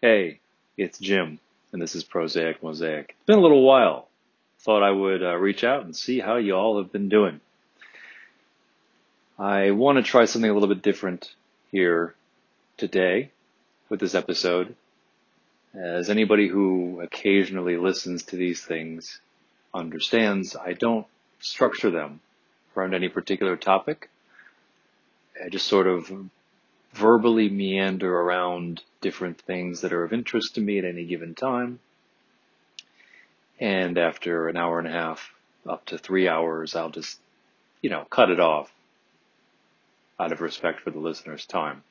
Hey, it's Jim, and this is Prosaic Mosaic. It's been a little while. Thought I would uh, reach out and see how you all have been doing. I want to try something a little bit different here today with this episode. As anybody who occasionally listens to these things understands, I don't structure them around any particular topic. I just sort of verbally meander around different things that are of interest to me at any given time. And after an hour and a half, up to three hours, I'll just, you know, cut it off out of respect for the listener's time.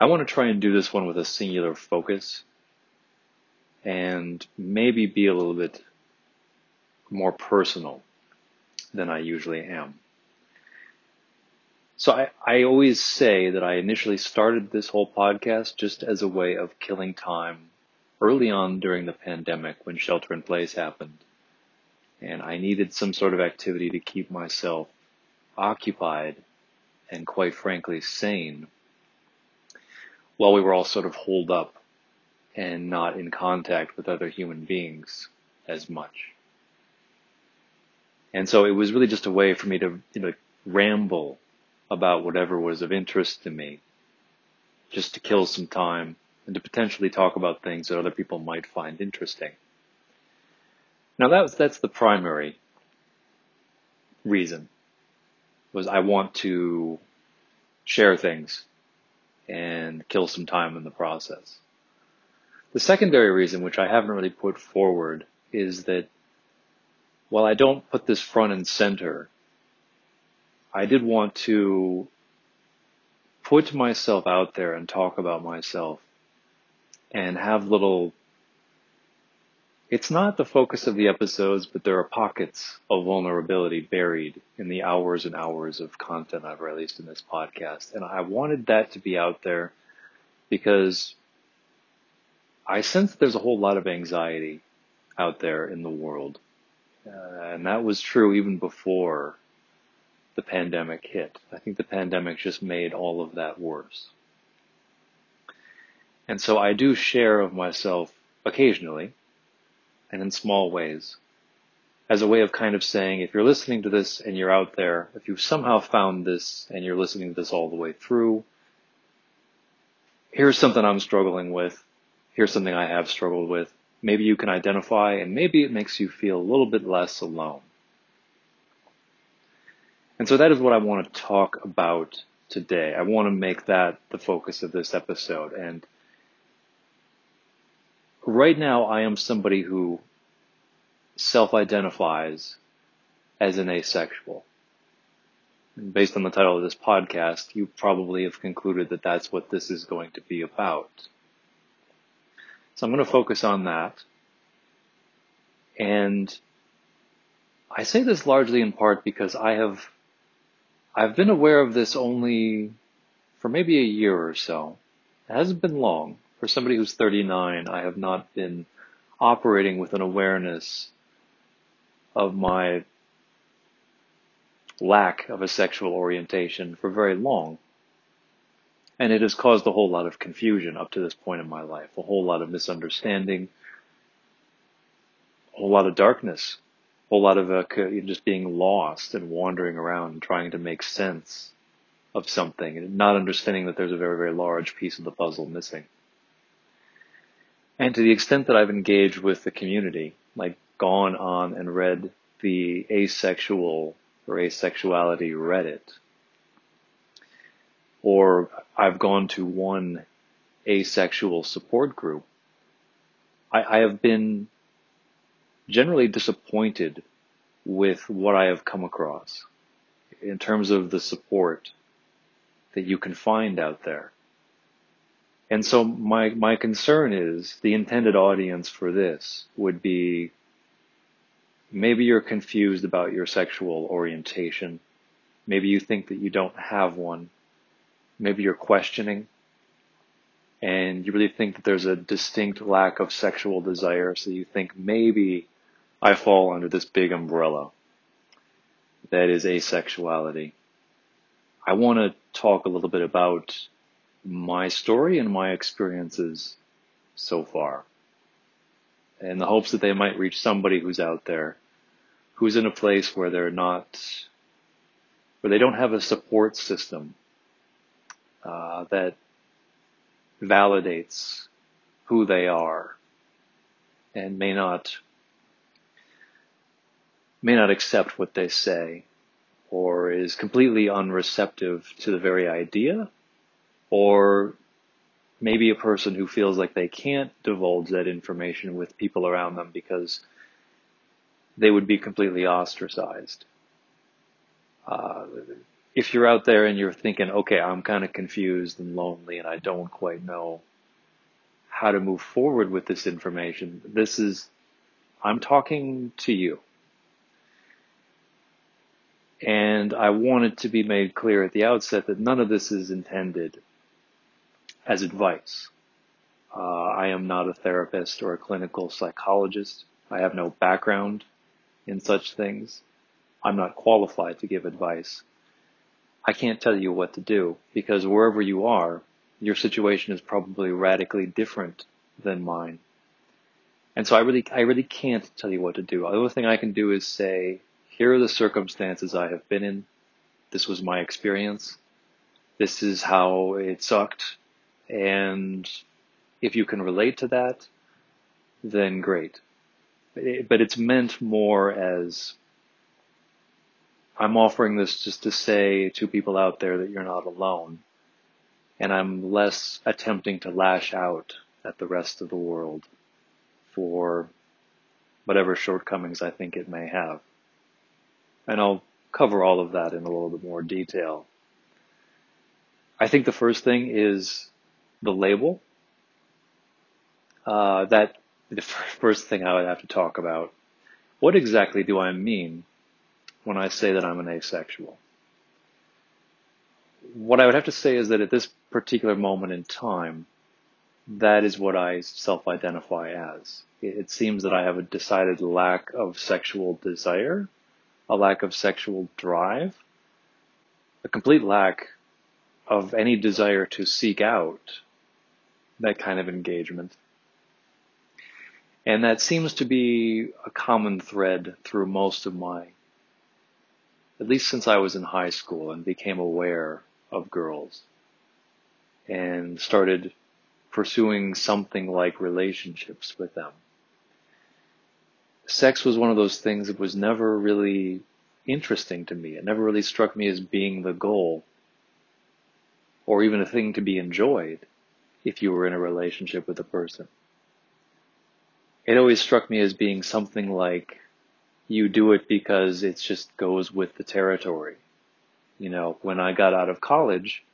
I want to try and do this one with a singular focus and maybe be a little bit more personal than I usually am. So I, I always say that I initially started this whole podcast just as a way of killing time early on during the pandemic when shelter in place happened. And I needed some sort of activity to keep myself occupied and quite frankly sane while we were all sort of holed up and not in contact with other human beings as much. And so it was really just a way for me to, you know, ramble about whatever was of interest to me, just to kill some time and to potentially talk about things that other people might find interesting. Now that's, that's the primary reason was I want to share things and kill some time in the process. The secondary reason, which I haven't really put forward, is that while I don't put this front and center I did want to put myself out there and talk about myself and have little it's not the focus of the episodes, but there are pockets of vulnerability buried in the hours and hours of content I've released in this podcast. And I wanted that to be out there because I sense there's a whole lot of anxiety out there in the world. Uh, and that was true even before the pandemic hit. I think the pandemic just made all of that worse. And so I do share of myself occasionally and in small ways as a way of kind of saying, if you're listening to this and you're out there, if you've somehow found this and you're listening to this all the way through, here's something I'm struggling with. Here's something I have struggled with. Maybe you can identify and maybe it makes you feel a little bit less alone. And so that is what I want to talk about today. I want to make that the focus of this episode. And right now, I am somebody who self identifies as an asexual. Based on the title of this podcast, you probably have concluded that that's what this is going to be about. So I'm going to focus on that. And I say this largely in part because I have I've been aware of this only for maybe a year or so. It hasn't been long. For somebody who's 39, I have not been operating with an awareness of my lack of a sexual orientation for very long. And it has caused a whole lot of confusion up to this point in my life, a whole lot of misunderstanding, a whole lot of darkness whole lot of uh, just being lost and wandering around and trying to make sense of something and not understanding that there's a very, very large piece of the puzzle missing. And to the extent that I've engaged with the community, like gone on and read the asexual or asexuality Reddit, or I've gone to one asexual support group, I, I have been generally disappointed with what I have come across in terms of the support that you can find out there. And so my, my concern is the intended audience for this would be maybe you're confused about your sexual orientation. Maybe you think that you don't have one. Maybe you're questioning and you really think that there's a distinct lack of sexual desire. So you think maybe I fall under this big umbrella that is asexuality. I want to talk a little bit about my story and my experiences so far in the hopes that they might reach somebody who's out there who's in a place where they're not, where they don't have a support system uh, that validates who they are and may not may not accept what they say or is completely unreceptive to the very idea or maybe a person who feels like they can't divulge that information with people around them because they would be completely ostracized. Uh, if you're out there and you're thinking, okay, I'm kind of confused and lonely and I don't quite know how to move forward with this information, this is, I'm talking to you. And I want it to be made clear at the outset that none of this is intended as advice. Uh, I am not a therapist or a clinical psychologist. I have no background in such things. I'm not qualified to give advice. I can't tell you what to do because wherever you are, your situation is probably radically different than mine. And so I really, I really can't tell you what to do. The only thing I can do is say, here are the circumstances I have been in. This was my experience. This is how it sucked. And if you can relate to that, then great. But it's meant more as I'm offering this just to say to people out there that you're not alone. And I'm less attempting to lash out at the rest of the world for whatever shortcomings I think it may have. And I'll cover all of that in a little bit more detail. I think the first thing is the label. Uh, that the first thing I would have to talk about. What exactly do I mean when I say that I'm an asexual? What I would have to say is that at this particular moment in time, that is what I self-identify as. It seems that I have a decided lack of sexual desire, a lack of sexual drive, a complete lack of any desire to seek out that kind of engagement. And that seems to be a common thread through most of my, at least since I was in high school and became aware of girls and started pursuing something like relationships with them. Sex was one of those things that was never really interesting to me. It never really struck me as being the goal or even a thing to be enjoyed if you were in a relationship with a person. It always struck me as being something like you do it because it just goes with the territory. You know, when I got out of college,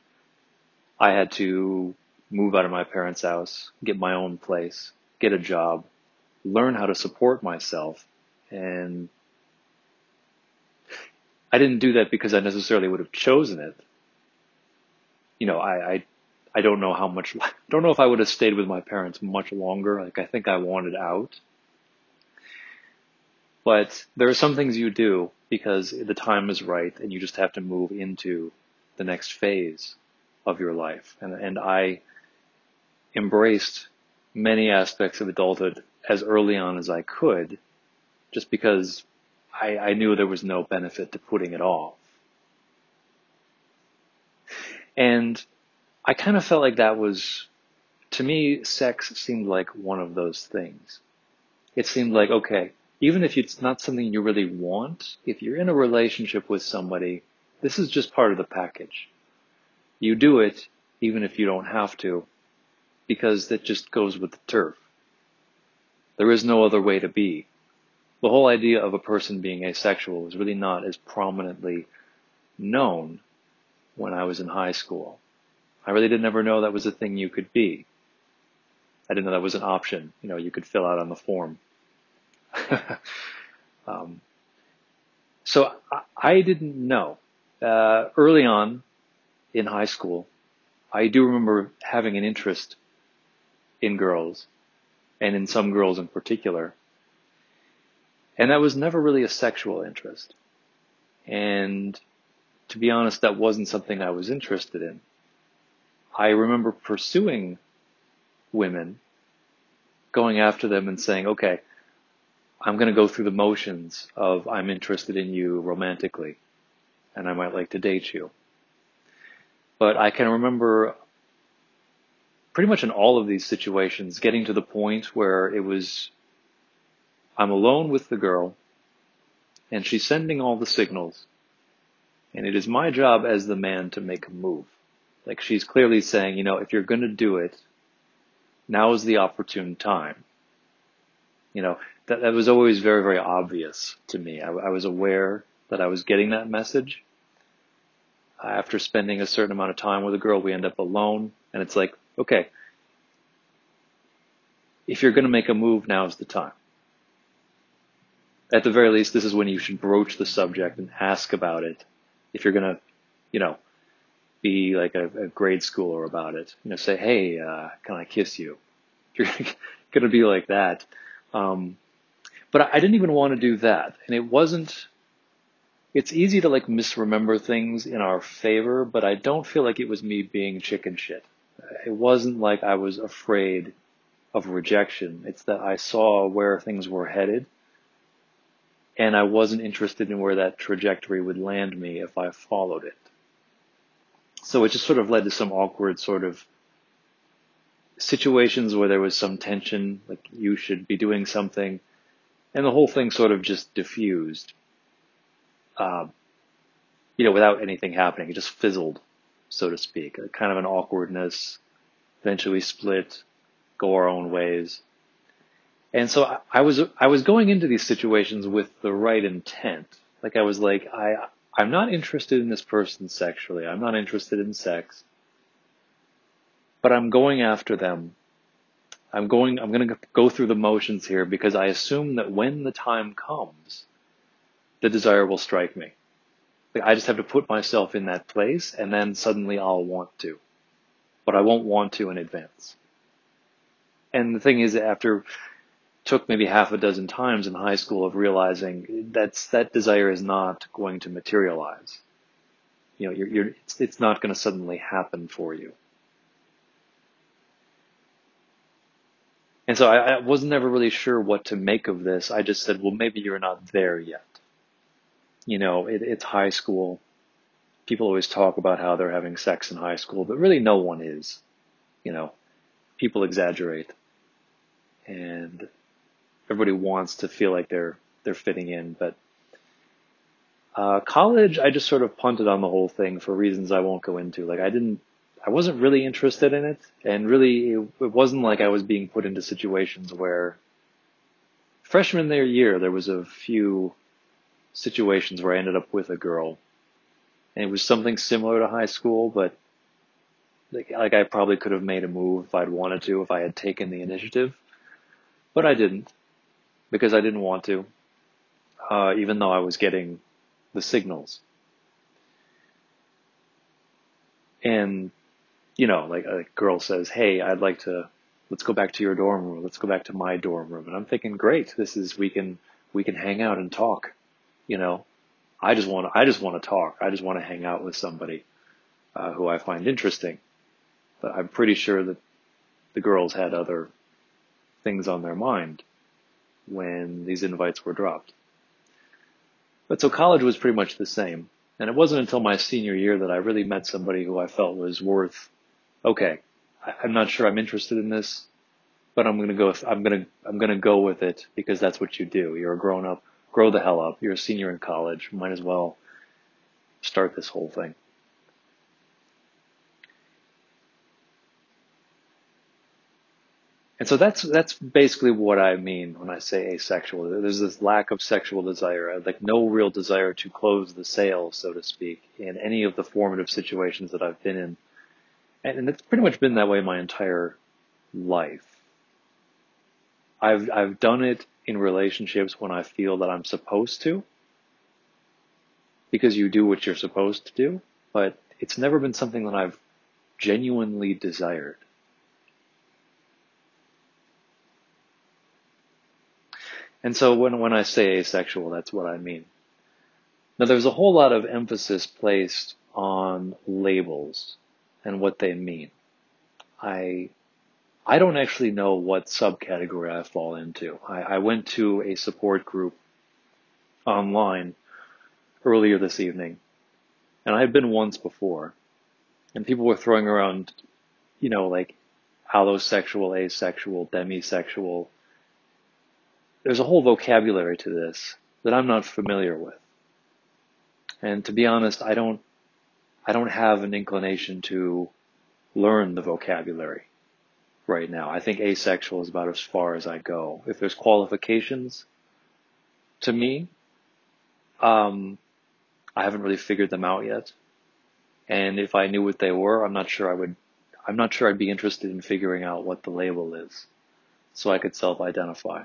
I had to move out of my parents' house, get my own place, get a job, learn how to support myself. And I didn't do that because I necessarily would have chosen it. You know, I, I I don't know how much, I don't know if I would have stayed with my parents much longer. Like I think I wanted out. But there are some things you do because the time is right and you just have to move into the next phase of your life. And, and I embraced many aspects of adulthood as early on as I could just because I, I knew there was no benefit to putting it off. And I kind of felt like that was, to me, sex seemed like one of those things. It seemed like, okay, even if it's not something you really want, if you're in a relationship with somebody, this is just part of the package. You do it even if you don't have to, because that just goes with the turf. There is no other way to be. The whole idea of a person being asexual was really not as prominently known when I was in high school. I really didn't ever know that was a thing you could be. I didn't know that was an option, you know, you could fill out on the form. um, so I, I, didn't know. Uh, early on in high school, I do remember having an interest in girls and in some girls in particular. And that was never really a sexual interest. And to be honest, that wasn't something I was interested in. I remember pursuing women, going after them and saying, okay, I'm going to go through the motions of I'm interested in you romantically and I might like to date you. But I can remember pretty much in all of these situations getting to the point where it was I'm alone with the girl and she's sending all the signals and it is my job as the man to make a move. Like she's clearly saying, you know, if you're going to do it, now is the opportune time. You know, that, that was always very, very obvious to me. I, I was aware that I was getting that message. After spending a certain amount of time with a girl, we end up alone and it's like, okay, if you're going to make a move, now is the time. At the very least, this is when you should broach the subject and ask about it. If you're going to, you know, be like a, a grade schooler about it. You know, say, hey, uh, can I kiss you? If you're going to be like that. Um, but I didn't even want to do that. And it wasn't, it's easy to like misremember things in our favor, but I don't feel like it was me being chicken shit. It wasn't like I was afraid of rejection. It's that I saw where things were headed and I wasn't interested in where that trajectory would land me if I followed it. So it just sort of led to some awkward sort of situations where there was some tension, like you should be doing something, and the whole thing sort of just diffused. Um, you know, without anything happening, it just fizzled, so to speak. A kind of an awkwardness. Eventually split, go our own ways. And so I, I was I was going into these situations with the right intent. Like I was like I I'm not interested in this person sexually. I'm not interested in sex. But I'm going after them. I'm going, I'm going to go through the motions here because I assume that when the time comes, the desire will strike me. I just have to put myself in that place and then suddenly I'll want to. But I won't want to in advance. And the thing is, after took maybe half a dozen times in high school of realizing that's that desire is not going to materialize. You know, you're, you're it's, it's not going to suddenly happen for you. And so I, I was never really sure what to make of this. I just said, well, maybe you're not there yet. You know, it, it's high school. People always talk about how they're having sex in high school, but really no one is. You know, people exaggerate. And everybody wants to feel like they're they're fitting in. But uh, college, I just sort of punted on the whole thing for reasons I won't go into. Like I didn't, I wasn't really interested in it, and really it, it wasn't like I was being put into situations where freshman their year there was a few situations where I ended up with a girl, and it was something similar to high school, but like, like I probably could have made a move if I'd wanted to, if I had taken the initiative, but I didn't because I didn't want to, uh, even though I was getting the signals. And, you know, like a girl says, Hey, I'd like to, let's go back to your dorm room. Let's go back to my dorm room. And I'm thinking, great. This is, we can, we can hang out and talk. You know, I just want to, I just want to talk. I just want to hang out with somebody, uh, who I find interesting. But I'm pretty sure that the girls had other things on their mind when these invites were dropped. But so college was pretty much the same. And it wasn't until my senior year that I really met somebody who I felt was worth, okay, I'm not sure I'm interested in this, but I'm going to go, I'm going to, I'm going to go with it because that's what you do. You're a grown up, grow the hell up. You're a senior in college. Might as well start this whole thing. And so that's that's basically what I mean when I say asexual. There's this lack of sexual desire, like no real desire to close the sale, so to speak, in any of the formative situations that I've been in. And, and it's pretty much been that way my entire life. I've I've done it in relationships when I feel that I'm supposed to, because you do what you're supposed to do, but it's never been something that I've genuinely desired. And so when, when I say asexual, that's what I mean. Now there's a whole lot of emphasis placed on labels and what they mean. I I don't actually know what subcategory I fall into. I, I went to a support group online earlier this evening, and I had been once before, and people were throwing around, you know, like allosexual, asexual, demisexual. There's a whole vocabulary to this that I'm not familiar with. And to be honest, I don't, I don't have an inclination to learn the vocabulary right now. I think asexual is about as far as I go. If there's qualifications to me, um, I haven't really figured them out yet. And if I knew what they were, I'm not sure I would, I'm not sure I'd be interested in figuring out what the label is so I could self-identify.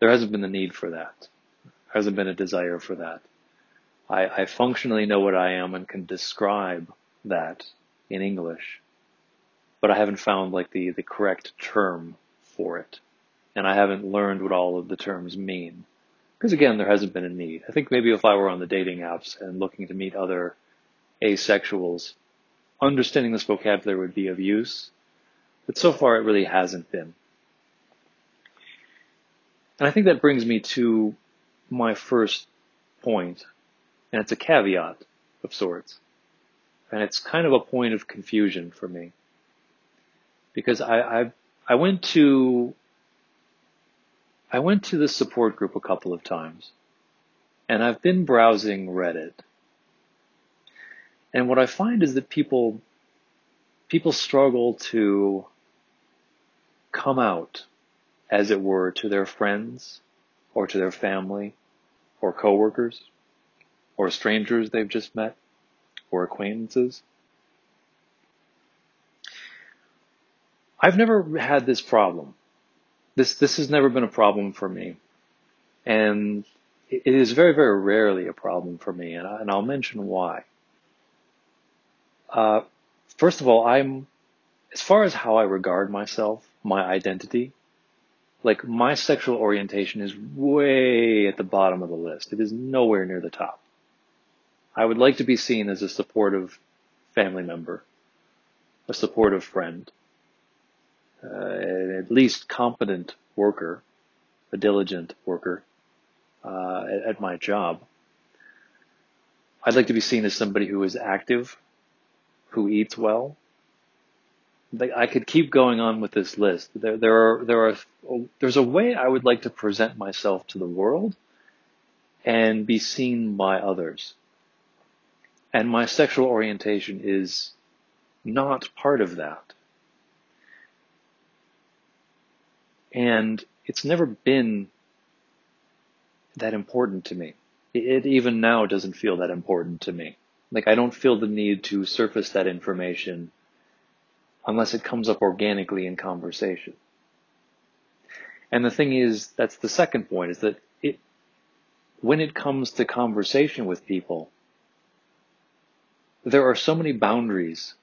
There hasn't been the need for that. There hasn't been a desire for that. I, I functionally know what I am and can describe that in English, but I haven't found like the, the correct term for it. And I haven't learned what all of the terms mean. Because again, there hasn't been a need. I think maybe if I were on the dating apps and looking to meet other asexuals, understanding this vocabulary would be of use. But so far it really hasn't been. And I think that brings me to my first point, and it's a caveat of sorts. And it's kind of a point of confusion for me. Because I, I, I went to I went to the support group a couple of times, and I've been browsing Reddit. And what I find is that people, people struggle to come out, as it were, to their friends, or to their family, or coworkers, or strangers they've just met, or acquaintances. I've never had this problem this this has never been a problem for me, and it is very very rarely a problem for me, and, I, and I'll mention why. Uh, first of all, I'm as far as how I regard myself, my identity, like my sexual orientation is way at the bottom of the list. It is nowhere near the top. I would like to be seen as a supportive family member, a supportive friend, uh, at least competent worker, a diligent worker uh, at, at my job. I'd like to be seen as somebody who is active, who eats well. I could keep going on with this list. There, there are, there are, there's a way I would like to present myself to the world and be seen by others. And my sexual orientation is not part of that. And it's never been that important to me. It even now doesn't feel that important to me. Like I don't feel the need to surface that information unless it comes up organically in conversation. And the thing is, that's the second point is that it, when it comes to conversation with people, there are so many boundaries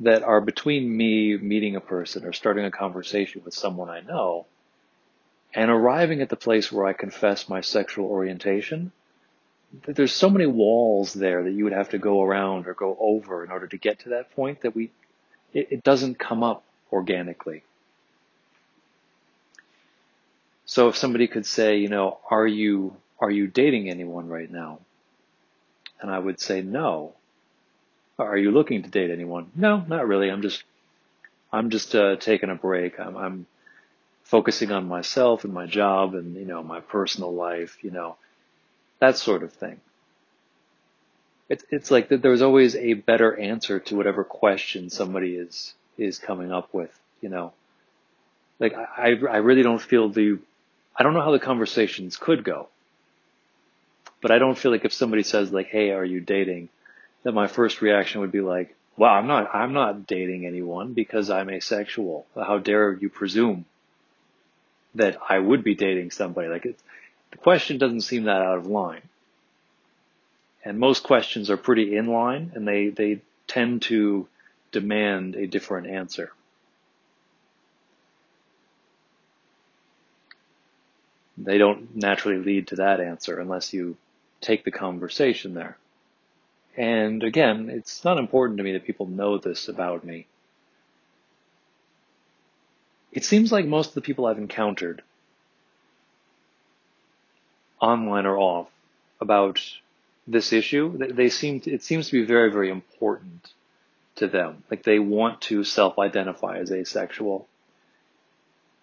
that are between me meeting a person or starting a conversation with someone I know and arriving at the place where I confess my sexual orientation. There's so many walls there that you would have to go around or go over in order to get to that point that we, it, it doesn't come up organically. So if somebody could say, you know, are you, are you dating anyone right now? And I would say no. Are you looking to date anyone? No, not really. I'm just, I'm just uh, taking a break. I'm, I'm focusing on myself and my job and you know my personal life. You know, that sort of thing. It's it's like that. There's always a better answer to whatever question somebody is is coming up with. You know, like I I really don't feel the I don't know how the conversations could go. But I don't feel like if somebody says like, "Hey, are you dating?" That my first reaction would be like, "Well, I'm not. I'm not dating anyone because I'm asexual. How dare you presume that I would be dating somebody?" Like, it, the question doesn't seem that out of line. And most questions are pretty in line, and they they tend to demand a different answer. They don't naturally lead to that answer unless you take the conversation there. And again, it's not important to me that people know this about me. it seems like most of the people I've encountered, online or off, about this issue, they seem to, it seems to be very, very important to them. Like they want to self-identify as asexual,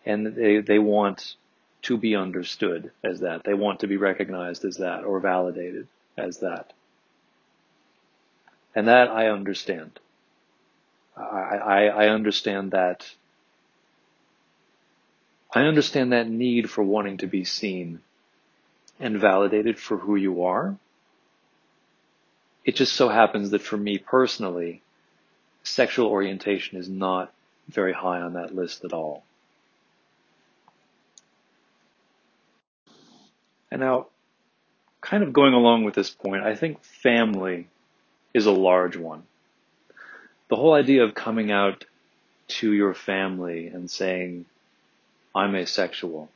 and they they want to be understood as that. They want to be recognized as that or validated as that. And that I understand. I, I, I understand that. I understand that need for wanting to be seen and validated for who you are. It just so happens that for me personally, sexual orientation is not very high on that list at all. And now, kind of going along with this point, I think family is a large one. The whole idea of coming out to your family and saying, I'm asexual.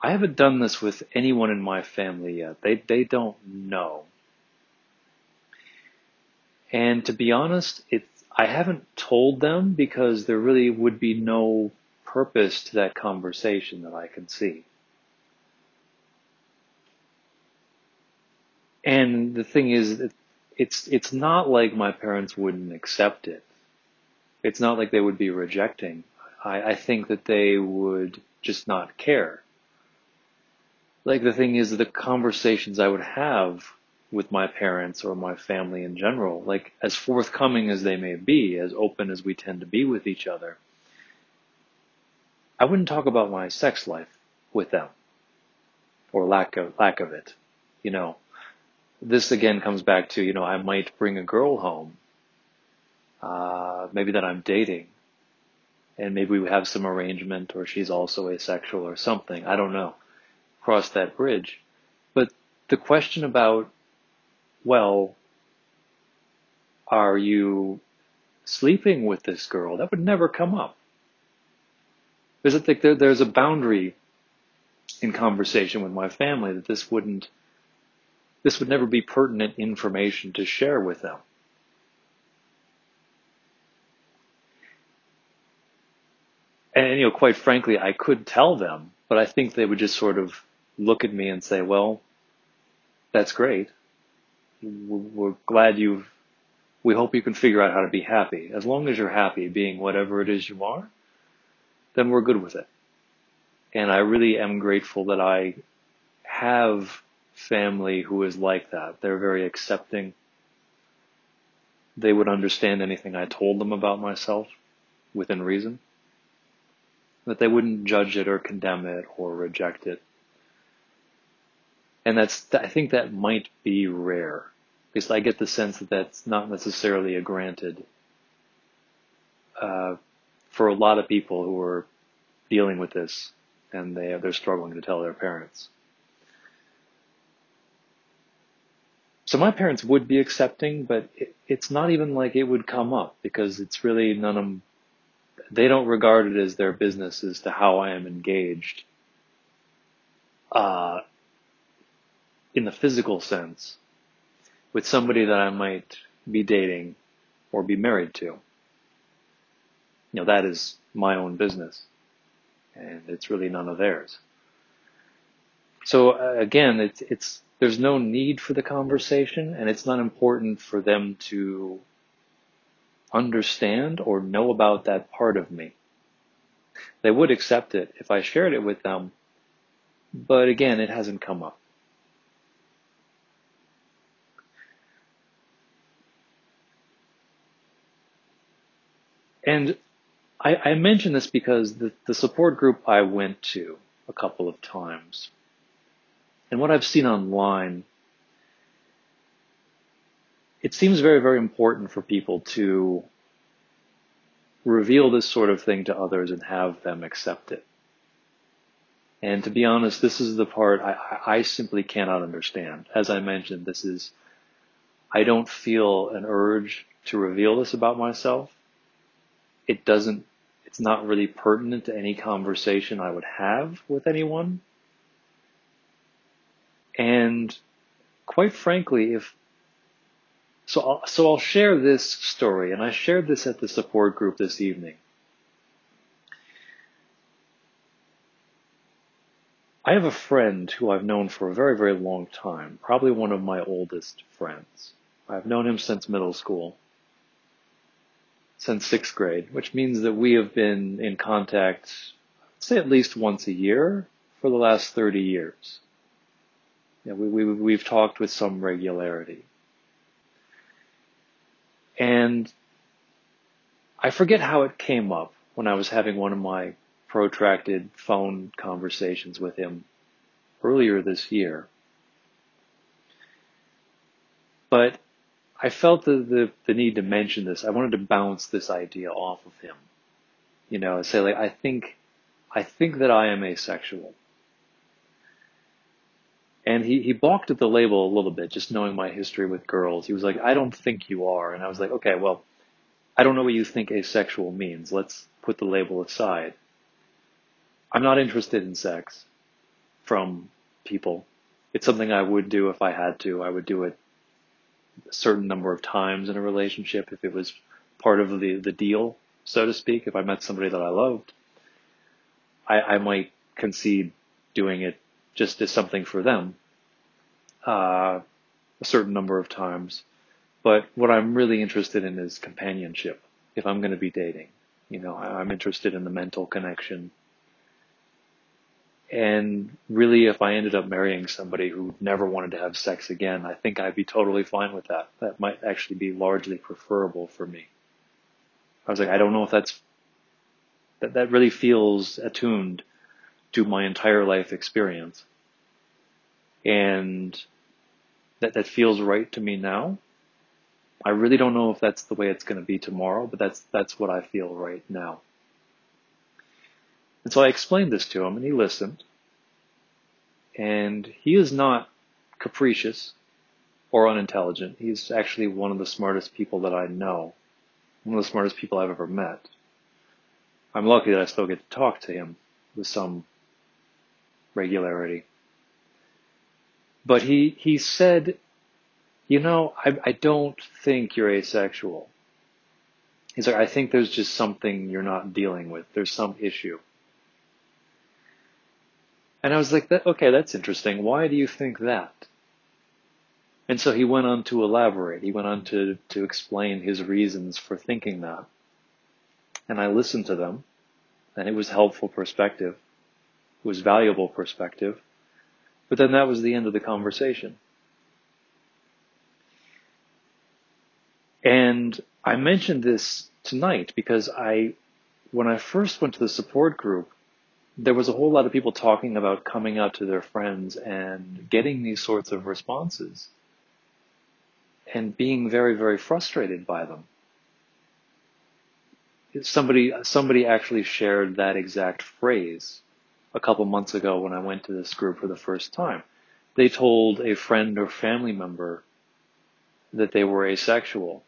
I haven't done this with anyone in my family yet. They, they don't know. And to be honest, it's, I haven't told them because there really would be no purpose to that conversation that I can see. And the thing is, it's it's not like my parents wouldn't accept it. It's not like they would be rejecting. I, I think that they would just not care. Like the thing is, the conversations I would have with my parents or my family in general, like as forthcoming as they may be, as open as we tend to be with each other, I wouldn't talk about my sex life with them or lack of lack of it. You know, this again comes back to, you know, I might bring a girl home, uh, maybe that I'm dating, and maybe we have some arrangement or she's also asexual or something. I don't know. Cross that bridge. But the question about, well, are you sleeping with this girl? That would never come up. There's a, there, there's a boundary in conversation with my family that this wouldn't this would never be pertinent information to share with them. And, you know, quite frankly, I could tell them, but I think they would just sort of look at me and say, well, that's great. We're glad you've, we hope you can figure out how to be happy. As long as you're happy being whatever it is you are, then we're good with it. And I really am grateful that I have family who is like that. They're very accepting. They would understand anything I told them about myself within reason. That they wouldn't judge it or condemn it or reject it. And that's, I think that might be rare because I get the sense that that's not necessarily a granted, uh, for a lot of people who are dealing with this and they, they're struggling to tell their parents. So my parents would be accepting, but it, it's not even like it would come up because it's really none of they don't regard it as their business as to how I am engaged uh, in the physical sense with somebody that I might be dating or be married to. You know, that is my own business and it's really none of theirs. So uh, again, it's, it's, there's no need for the conversation and it's not important for them to understand or know about that part of me. They would accept it if I shared it with them, but again, it hasn't come up. And I, I mention this because the, the support group I went to a couple of times and what I've seen online, it seems very, very important for people to reveal this sort of thing to others and have them accept it. And to be honest, this is the part I, I simply cannot understand. As I mentioned, this is, I don't feel an urge to reveal this about myself. It doesn't, it's not really pertinent to any conversation I would have with anyone. And quite frankly, if so, I'll, so I'll share this story, and I shared this at the support group this evening. I have a friend who I've known for a very, very long time, probably one of my oldest friends. I've known him since middle school, since sixth grade, which means that we have been in contact, say at least once a year for the last 30 years. Yeah, we, we, we've talked with some regularity. And I forget how it came up when I was having one of my protracted phone conversations with him earlier this year. But I felt the, the, the need to mention this. I wanted to bounce this idea off of him. You know, say like, I think, I think that I am asexual. And he, he balked at the label a little bit, just knowing my history with girls. He was like, I don't think you are. And I was like, okay, well, I don't know what you think asexual means. Let's put the label aside. I'm not interested in sex from people. It's something I would do if I had to. I would do it a certain number of times in a relationship if it was part of the, the deal, so to speak. If I met somebody that I loved, I, I might concede doing it just as something for them uh, a certain number of times. But what I'm really interested in is companionship. If I'm going to be dating, you know, I'm interested in the mental connection and really, if I ended up marrying somebody who never wanted to have sex again, I think I'd be totally fine with that. That might actually be largely preferable for me. I was like, I don't know if that's, that, that really feels attuned to my entire life experience. And that, that feels right to me now. I really don't know if that's the way it's going to be tomorrow, but that's, that's what I feel right now. And so I explained this to him and he listened. And he is not capricious or unintelligent. He's actually one of the smartest people that I know. One of the smartest people I've ever met. I'm lucky that I still get to talk to him with some regularity. But he, he said, you know, I, I don't think you're asexual. He's like, I think there's just something you're not dealing with. There's some issue. And I was like, okay, that's interesting. Why do you think that? And so he went on to elaborate. He went on to, to explain his reasons for thinking that. And I listened to them, and it was helpful perspective. Was valuable perspective. But then that was the end of the conversation. And I mentioned this tonight because I, when I first went to the support group, there was a whole lot of people talking about coming out to their friends and getting these sorts of responses and being very, very frustrated by them. Somebody, somebody actually shared that exact phrase a couple months ago when I went to this group for the first time. They told a friend or family member that they were asexual.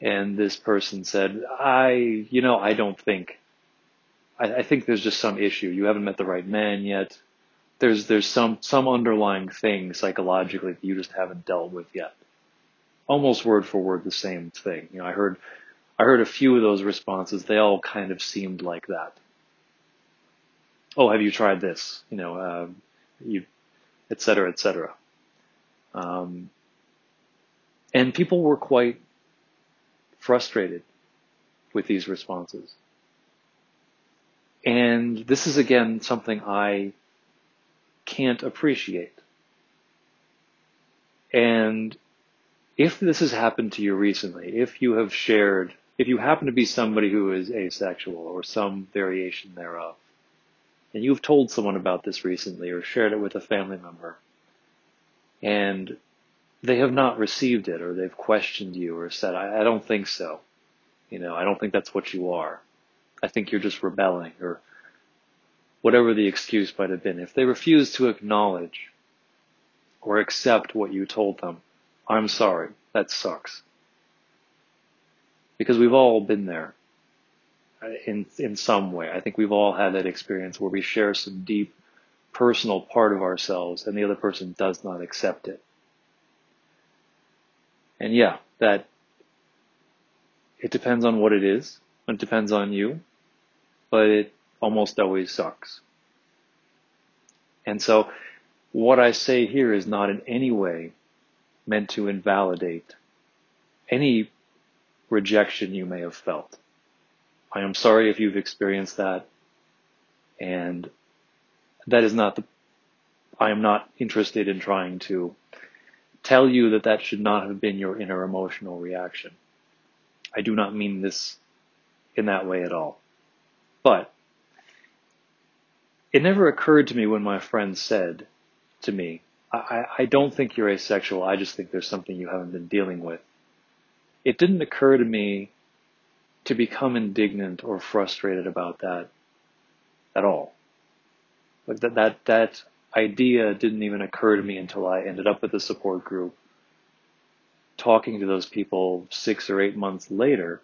And this person said, I, you know, I don't think I, I think there's just some issue. You haven't met the right man yet. There's there's some some underlying thing psychologically that you just haven't dealt with yet. Almost word for word the same thing. You know, I heard I heard a few of those responses. They all kind of seemed like that. Oh, have you tried this? You know, uh, you, et cetera, et cetera. Um, and people were quite frustrated with these responses. And this is again something I can't appreciate. And if this has happened to you recently, if you have shared, if you happen to be somebody who is asexual or some variation thereof, and you've told someone about this recently or shared it with a family member, and they have not received it or they've questioned you or said, I, I don't think so. You know, I don't think that's what you are. I think you're just rebelling or whatever the excuse might have been. If they refuse to acknowledge or accept what you told them, I'm sorry, that sucks. Because we've all been there Uh, in, in some way. I think we've all had that experience where we share some deep personal part of ourselves and the other person does not accept it. And yeah, that it depends on what it is. It depends on you but it almost always sucks. And so what I say here is not in any way meant to invalidate any rejection you may have felt. I am sorry if you've experienced that and that is not the, I am not interested in trying to tell you that that should not have been your inner emotional reaction. I do not mean this in that way at all. But it never occurred to me when my friend said to me, I, I don't think you're asexual, I just think there's something you haven't been dealing with. It didn't occur to me to become indignant or frustrated about that at all. Like that, that, that idea didn't even occur to me until I ended up with a support group talking to those people six or eight months later.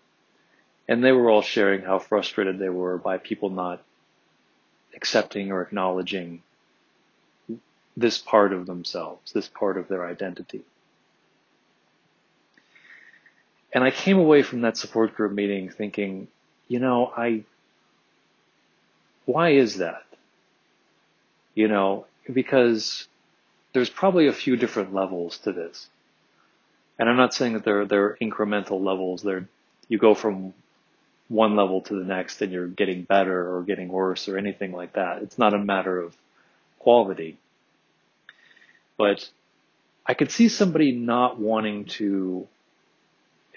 And they were all sharing how frustrated they were by people not accepting or acknowledging this part of themselves, this part of their identity. And I came away from that support group meeting thinking, you know, I, why is that? You know, because there's probably a few different levels to this. And I'm not saying that they're, they're incremental levels. They're, you go from one level to the next and you're getting better or getting worse or anything like that. It's not a matter of quality. But I could see somebody not wanting to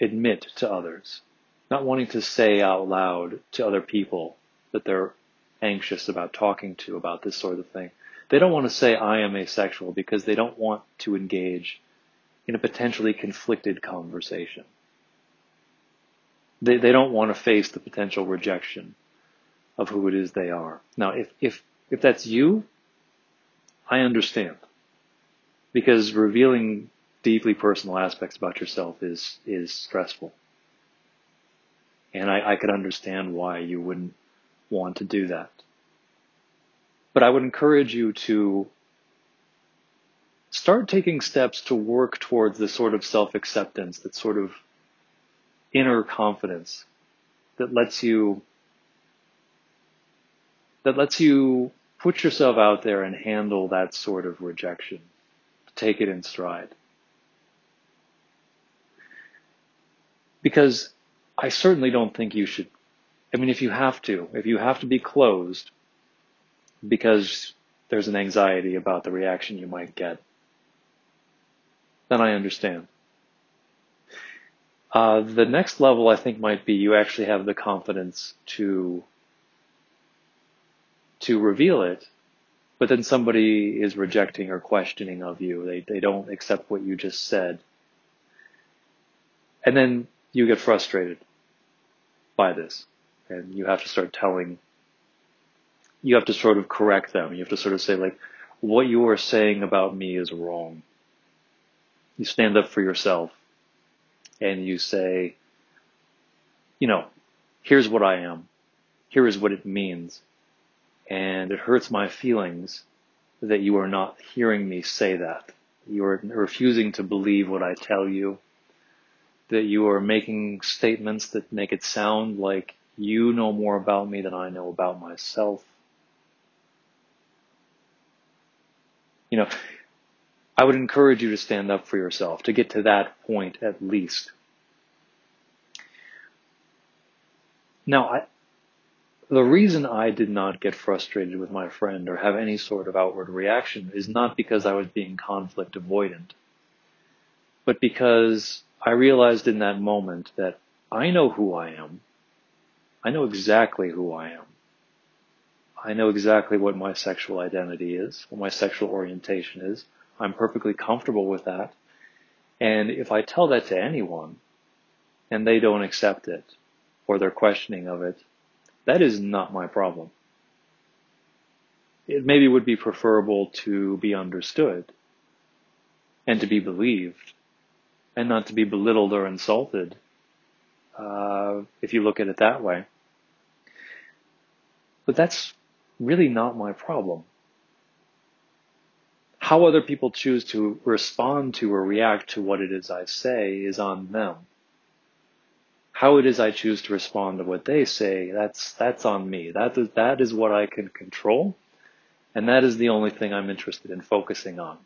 admit to others, not wanting to say out loud to other people that they're anxious about talking to about this sort of thing. They don't want to say I am asexual because they don't want to engage in a potentially conflicted conversation. They, they don't want to face the potential rejection of who it is they are. Now, if, if, if that's you, I understand. Because revealing deeply personal aspects about yourself is, is stressful. And I, I could understand why you wouldn't want to do that. But I would encourage you to start taking steps to work towards the sort of self-acceptance, that sort of inner confidence that lets you that lets you put yourself out there and handle that sort of rejection. Take it in stride. Because I certainly don't think you should I mean if you have to, if you have to be closed because there's an anxiety about the reaction you might get, then I understand. Uh, the next level I think might be you actually have the confidence to to reveal it, but then somebody is rejecting or questioning of you. They they don't accept what you just said. And then you get frustrated by this. And you have to start telling you have to sort of correct them. You have to sort of say like, what you are saying about me is wrong you stand up for yourself and you say, you know, here's what I am. Here is what it means. And it hurts my feelings that you are not hearing me say that. You are refusing to believe what I tell you. That you are making statements that make it sound like you know more about me than I know about myself. You know, I would encourage you to stand up for yourself, to get to that point at least. Now, I, the reason I did not get frustrated with my friend or have any sort of outward reaction is not because I was being conflict avoidant, but because I realized in that moment that I know who I am. I know exactly who I am. I know exactly what my sexual identity is, what my sexual orientation is. I'm perfectly comfortable with that. And if I tell that to anyone and they don't accept it or they're questioning of it, that is not my problem. It maybe would be preferable to be understood and to be believed and not to be belittled or insulted uh, if you look at it that way. But that's really not my problem. How other people choose to respond to or react to what it is I say is on them. How it is I choose to respond to what they say, that's, that's on me. That is, that is what I can control. And that is the only thing I'm interested in focusing on.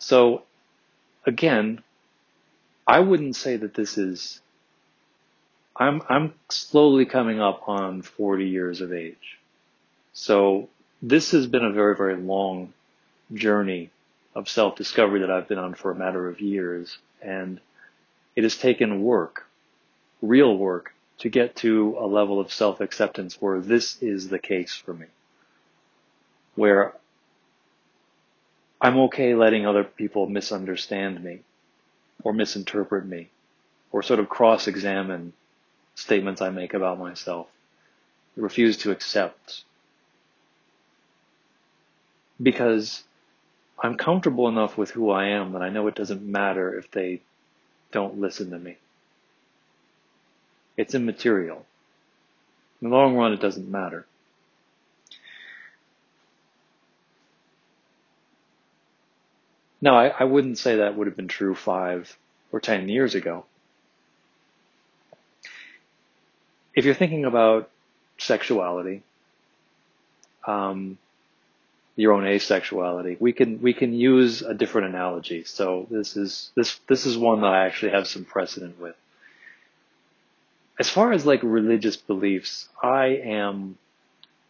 So again, I wouldn't say that this is I'm I'm slowly coming up on 40 years of age. So this has been a very very long journey of self-discovery that I've been on for a matter of years and it has taken work, real work to get to a level of self-acceptance where this is the case for me. Where I'm okay letting other people misunderstand me or misinterpret me or sort of cross-examine statements I make about myself. I refuse to accept because I'm comfortable enough with who I am that I know it doesn't matter if they don't listen to me. It's immaterial. In the long run, it doesn't matter. No, I, I wouldn't say that would have been true five or ten years ago. If you're thinking about sexuality, um, your own asexuality, we can we can use a different analogy. So this is this this is one that I actually have some precedent with. As far as like religious beliefs, I am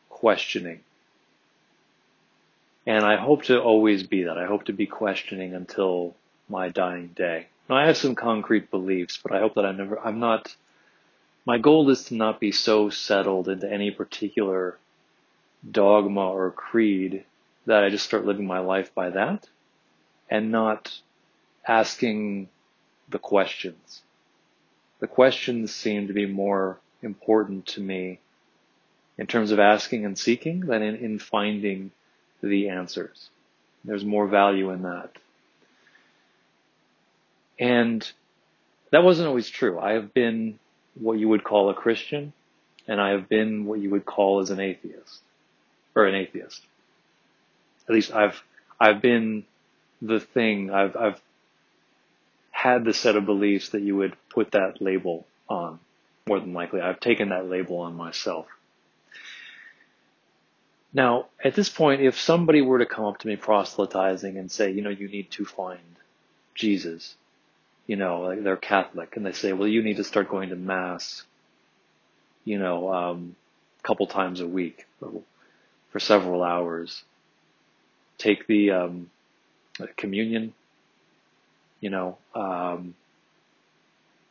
questioning and I hope to always be that. I hope to be questioning until my dying day. Now I have some concrete beliefs, but I hope that I never, I'm not, my goal is to not be so settled into any particular dogma or creed that I just start living my life by that and not asking the questions. The questions seem to be more important to me in terms of asking and seeking than in, in finding the answers. There's more value in that. And that wasn't always true. I have been what you would call a Christian, and I have been what you would call as an atheist, or an atheist. At least I've, I've been the thing, I've, I've had the set of beliefs that you would put that label on, more than likely. I've taken that label on myself. Now, at this point, if somebody were to come up to me proselytizing and say, you know, you need to find Jesus, you know, like they're Catholic, and they say, well, you need to start going to Mass, you know, um, a couple times a week for, several hours. Take the um, communion, you know, um,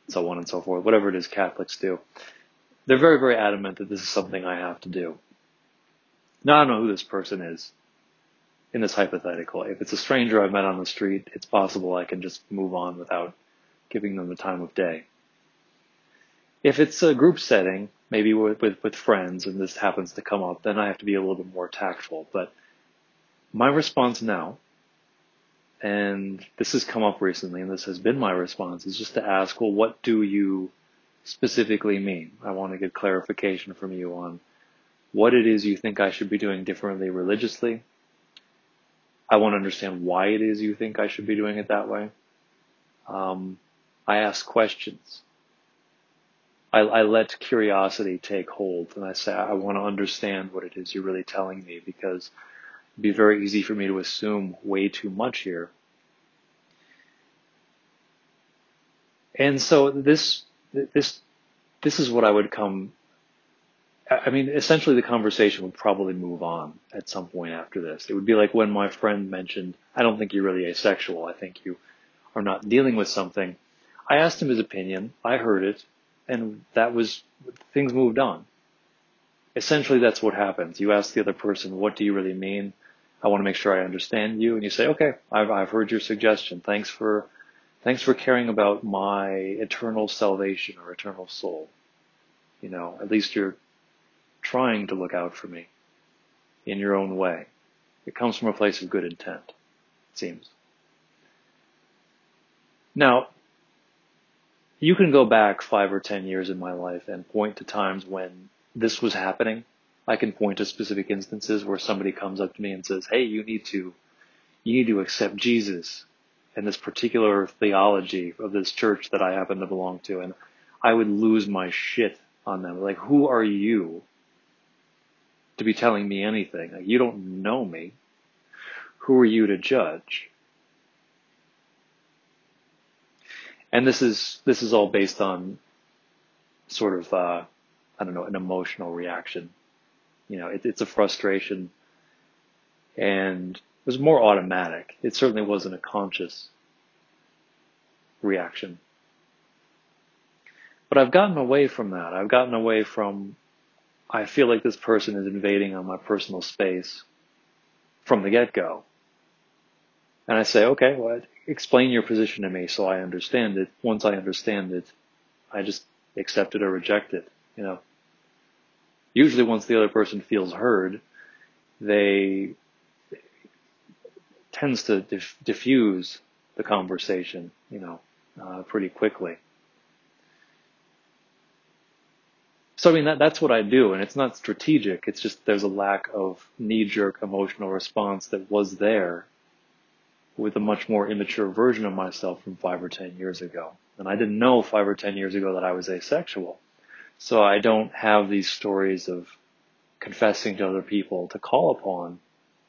so on and so forth, whatever it is Catholics do. They're very, very adamant that this is something I have to do. Now I don't know who this person is in this hypothetical. If it's a stranger I've met on the street, it's possible I can just move on without giving them the time of day. If it's a group setting, maybe with, with, with friends, and this happens to come up, then I have to be a little bit more tactful. But my response now, and this has come up recently, and this has been my response, is just to ask, well, what do you specifically mean? I want to get clarification from you on what it is you think I should be doing differently religiously. I want to understand why it is you think I should be doing it that way. Um, I ask questions. I, I, let curiosity take hold and I say, I want to understand what it is you're really telling me because it'd be very easy for me to assume way too much here. And so this, this, this is what I would come I mean, essentially the conversation would probably move on at some point after this. It would be like when my friend mentioned, I don't think you're really asexual. I think you are not dealing with something. I asked him his opinion. I heard it and that was, things moved on. Essentially that's what happens. You ask the other person, what do you really mean? I want to make sure I understand you. And you say, okay, I've, I've heard your suggestion. Thanks for, thanks for caring about my eternal salvation or eternal soul. You know, at least you're trying to look out for me in your own way. It comes from a place of good intent, it seems. Now, you can go back five or ten years in my life and point to times when this was happening. I can point to specific instances where somebody comes up to me and says, Hey, you need to, you need to accept Jesus and this particular theology of this church that I happen to belong to. And I would lose my shit on them. Like, who are you to be telling me anything. You don't know me. Who are you to judge? And this is this is all based on sort of uh, I don't know an emotional reaction. You know, it, it's a frustration, and it was more automatic. It certainly wasn't a conscious reaction. But I've gotten away from that. I've gotten away from I feel like this person is invading on my personal space from the get go. And I say, okay, well, explain your position to me so I understand it. Once I understand it, I just accept it or reject it, you know. Usually once the other person feels heard, they tends to diff- diffuse the conversation, you know, uh, pretty quickly. So I mean that that's what I do, and it's not strategic. It's just there's a lack of knee-jerk emotional response that was there with a much more immature version of myself from five or ten years ago. And I didn't know five or ten years ago that I was asexual. So I don't have these stories of confessing to other people to call upon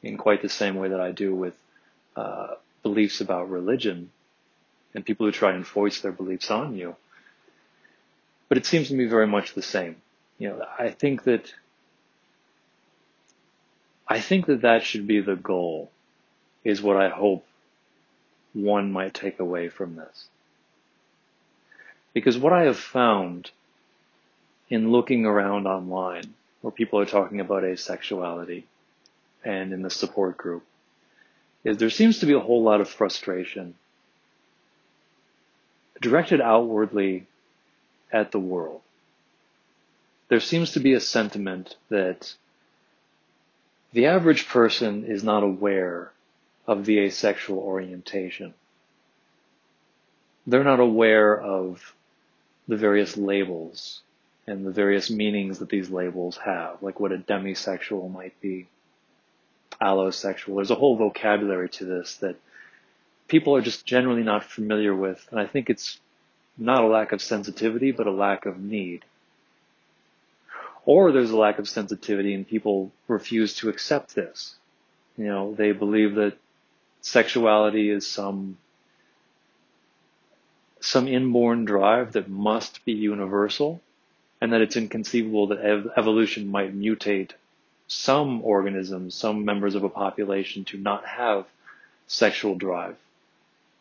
in quite the same way that I do with uh, beliefs about religion and people who try and voice their beliefs on you. But it seems to me very much the same. You know, I think that I think that that should be the goal, is what I hope one might take away from this. Because what I have found in looking around online, where people are talking about asexuality, and in the support group, is there seems to be a whole lot of frustration directed outwardly at the world. There seems to be a sentiment that the average person is not aware of the asexual orientation. They're not aware of the various labels and the various meanings that these labels have, like what a demisexual might be, allosexual. There's a whole vocabulary to this that people are just generally not familiar with, and I think it's not a lack of sensitivity, but a lack of need. Or there's a lack of sensitivity and people refuse to accept this. You know, they believe that sexuality is some some inborn drive that must be universal and that it's inconceivable that ev- evolution might mutate some organisms, some members of a population to not have sexual drive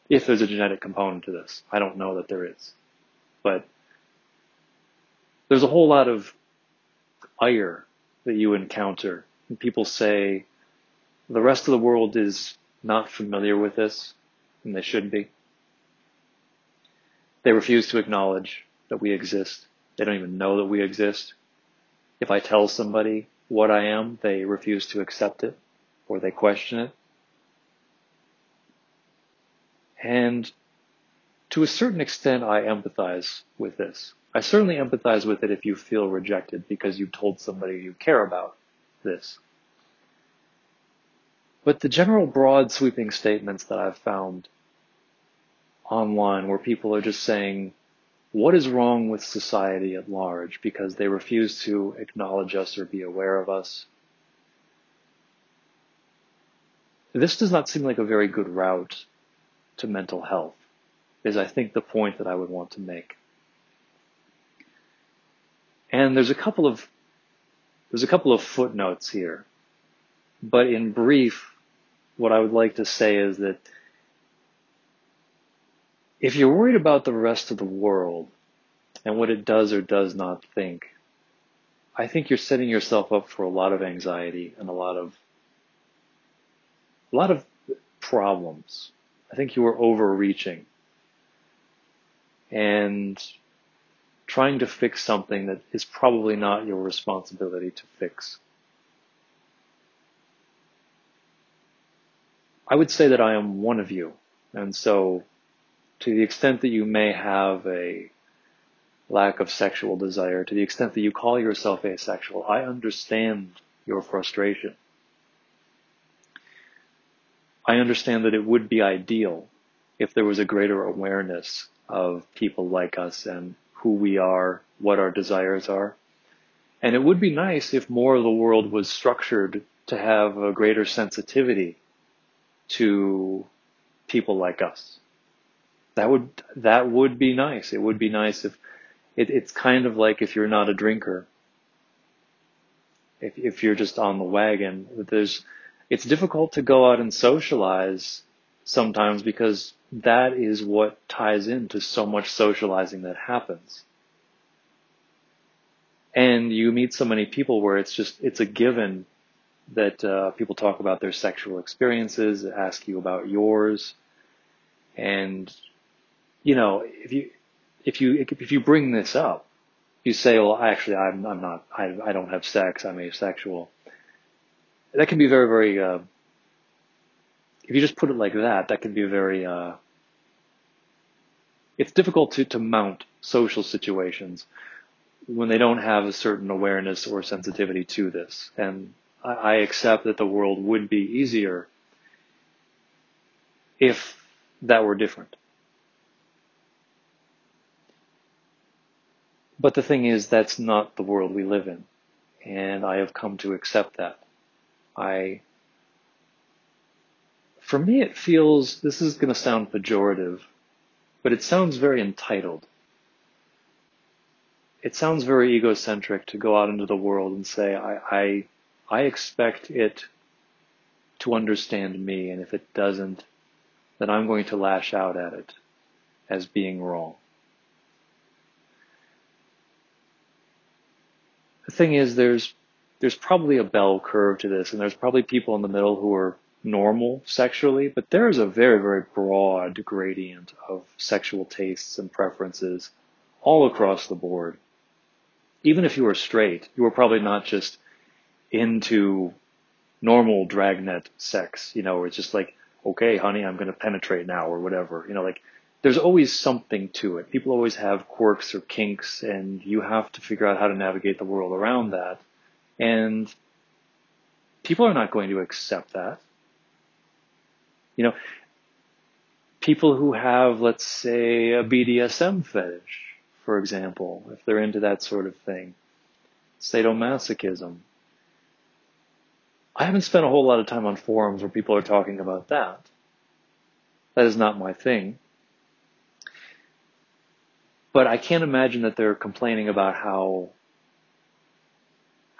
if there's a genetic component to this. I don't know that there is. But there's a whole lot of ire that you encounter. And people say the rest of the world is not familiar with this, and they should be. They refuse to acknowledge that we exist. They don't even know that we exist. If I tell somebody what I am, they refuse to accept it or they question it. And to a certain extent, I empathize with this. I certainly empathize with it if you feel rejected because you told somebody you care about this. But the general broad sweeping statements that I've found online where people are just saying, what is wrong with society at large because they refuse to acknowledge us or be aware of us? This does not seem like a very good route to mental health, is I think the point that I would want to make. And there's a couple of there's a couple of footnotes here. But in brief, what I would like to say is that if you're worried about the rest of the world and what it does or does not think, I think you're setting yourself up for a lot of anxiety and a lot of a lot of problems. I think you are overreaching and trying to fix something that is probably not your responsibility to fix. I would say that I am one of you. And so to the extent that you may have a lack of sexual desire, to the extent that you call yourself asexual, I understand your frustration. I understand that it would be ideal if there was a greater awareness of people like us and who we are, what our desires are. And it would be nice if more of the world was structured to have a greater sensitivity to people like us. That would, that would be nice. It would be nice if it, it's kind of like if you're not a drinker. If, if you're just on the wagon, there's, it's difficult to go out and socialize sometimes because that is what ties into so much socializing that happens. And you meet so many people where it's just, it's a given that uh, people talk about their sexual experiences, ask you about yours, and you know if you if you if you bring this up, you say, well, actually, I'm I'm not, I I don't have sex, I'm asexual. That can be very very. Uh, if you just put it like that, that can be very. Uh, it's difficult to to mount social situations when they don't have a certain awareness or sensitivity to this, and I accept that the world would be easier if that were different. But the thing is, that's not the world we live in. And I have come to accept that. I, for me, it feels, this is going to sound pejorative, but it sounds very entitled. It sounds very egocentric to go out into the world and say, I, I I expect it to understand me, and if it doesn't, then I'm going to lash out at it as being wrong. The thing is, there's there's probably a bell curve to this, and there's probably people in the middle who are normal sexually, but there is a very, very broad gradient of sexual tastes and preferences all across the board. Even if you are straight, you are probably not just into normal dragnet sex, you know, where it's just like, okay, honey, I'm going to penetrate now or whatever, you know, like there's always something to it. People always have quirks or kinks and you have to figure out how to navigate the world around that. And people are not going to accept that. You know, people who have, let's say, a BDSM fetish, for example, if they're into that sort of thing, sadomasochism, I haven't spent a whole lot of time on forums where people are talking about that. That is not my thing. But I can't imagine that they're complaining about how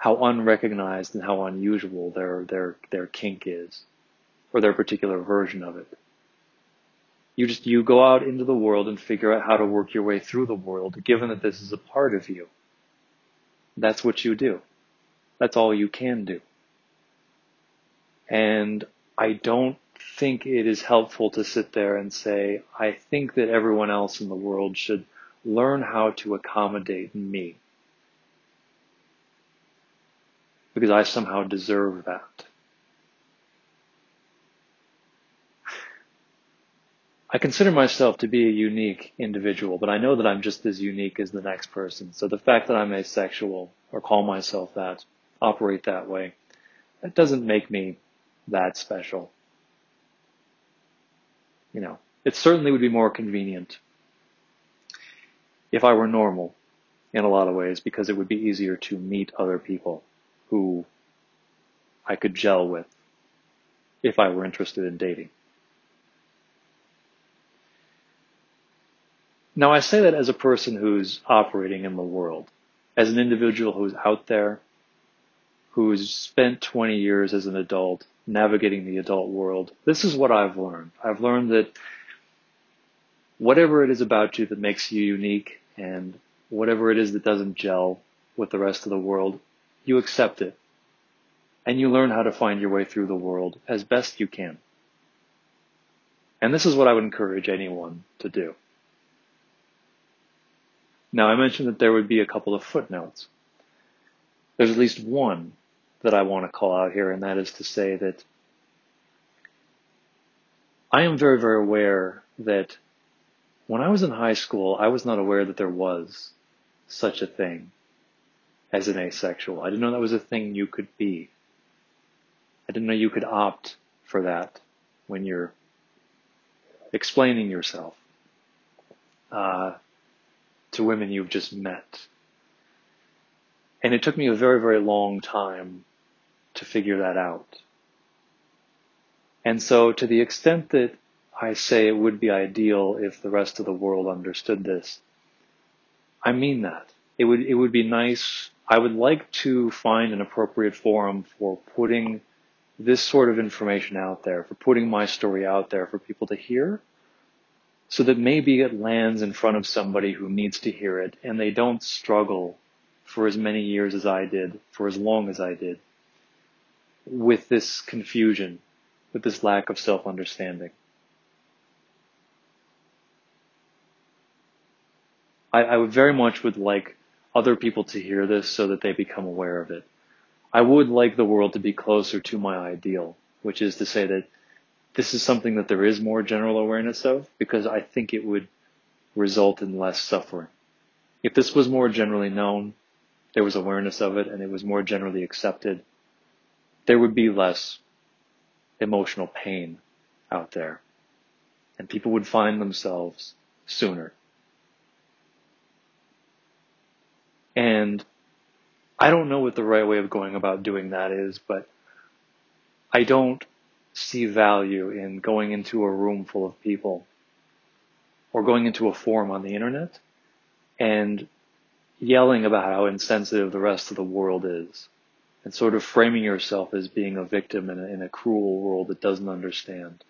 how unrecognized and how unusual their their their kink is, or their particular version of it. You just you go out into the world and figure out how to work your way through the world, given that this is a part of you. That's what you do. That's all you can do. And I don't think it is helpful to sit there and say, I think that everyone else in the world should learn how to accommodate me. Because I somehow deserve that. I consider myself to be a unique individual, but I know that I'm just as unique as the next person. So the fact that I'm asexual or call myself that, operate that way, that doesn't make me that special. You know, it certainly would be more convenient if I were normal in a lot of ways because it would be easier to meet other people who I could gel with if I were interested in dating. Now I say that as a person who's operating in the world, as an individual who's out there, who's spent 20 years as an adult navigating the adult world, this is what I've learned. I've learned that whatever it is about you that makes you unique and whatever it is that doesn't gel with the rest of the world, you accept it. And you learn how to find your way through the world as best you can. And this is what I would encourage anyone to do. Now, I mentioned that there would be a couple of footnotes. There's at least one that I want to call out here, and that is to say that I am very, very aware that when I was in high school, I was not aware that there was such a thing as an asexual. I didn't know that was a thing you could be. I didn't know you could opt for that when you're explaining yourself uh, to women you've just met. And it took me a very, very long time to figure that out. And so to the extent that I say it would be ideal if the rest of the world understood this, I mean that. It would, it would be nice. I would like to find an appropriate forum for putting this sort of information out there, for putting my story out there for people to hear so that maybe it lands in front of somebody who needs to hear it and they don't struggle for as many years as I did, for as long as I did, with this confusion, with this lack of self-understanding. I, I would very much would like other people to hear this so that they become aware of it. I would like the world to be closer to my ideal, which is to say that this is something that there is more general awareness of because I think it would result in less suffering. If this was more generally known, there was awareness of it and it was more generally accepted, there would be less emotional pain out there and people would find themselves sooner. And I don't know what the right way of going about doing that is, but I don't see value in going into a room full of people or going into a forum on the internet and yelling about how insensitive the rest of the world is and sort of framing yourself as being a victim in a, in a cruel world that doesn't understand.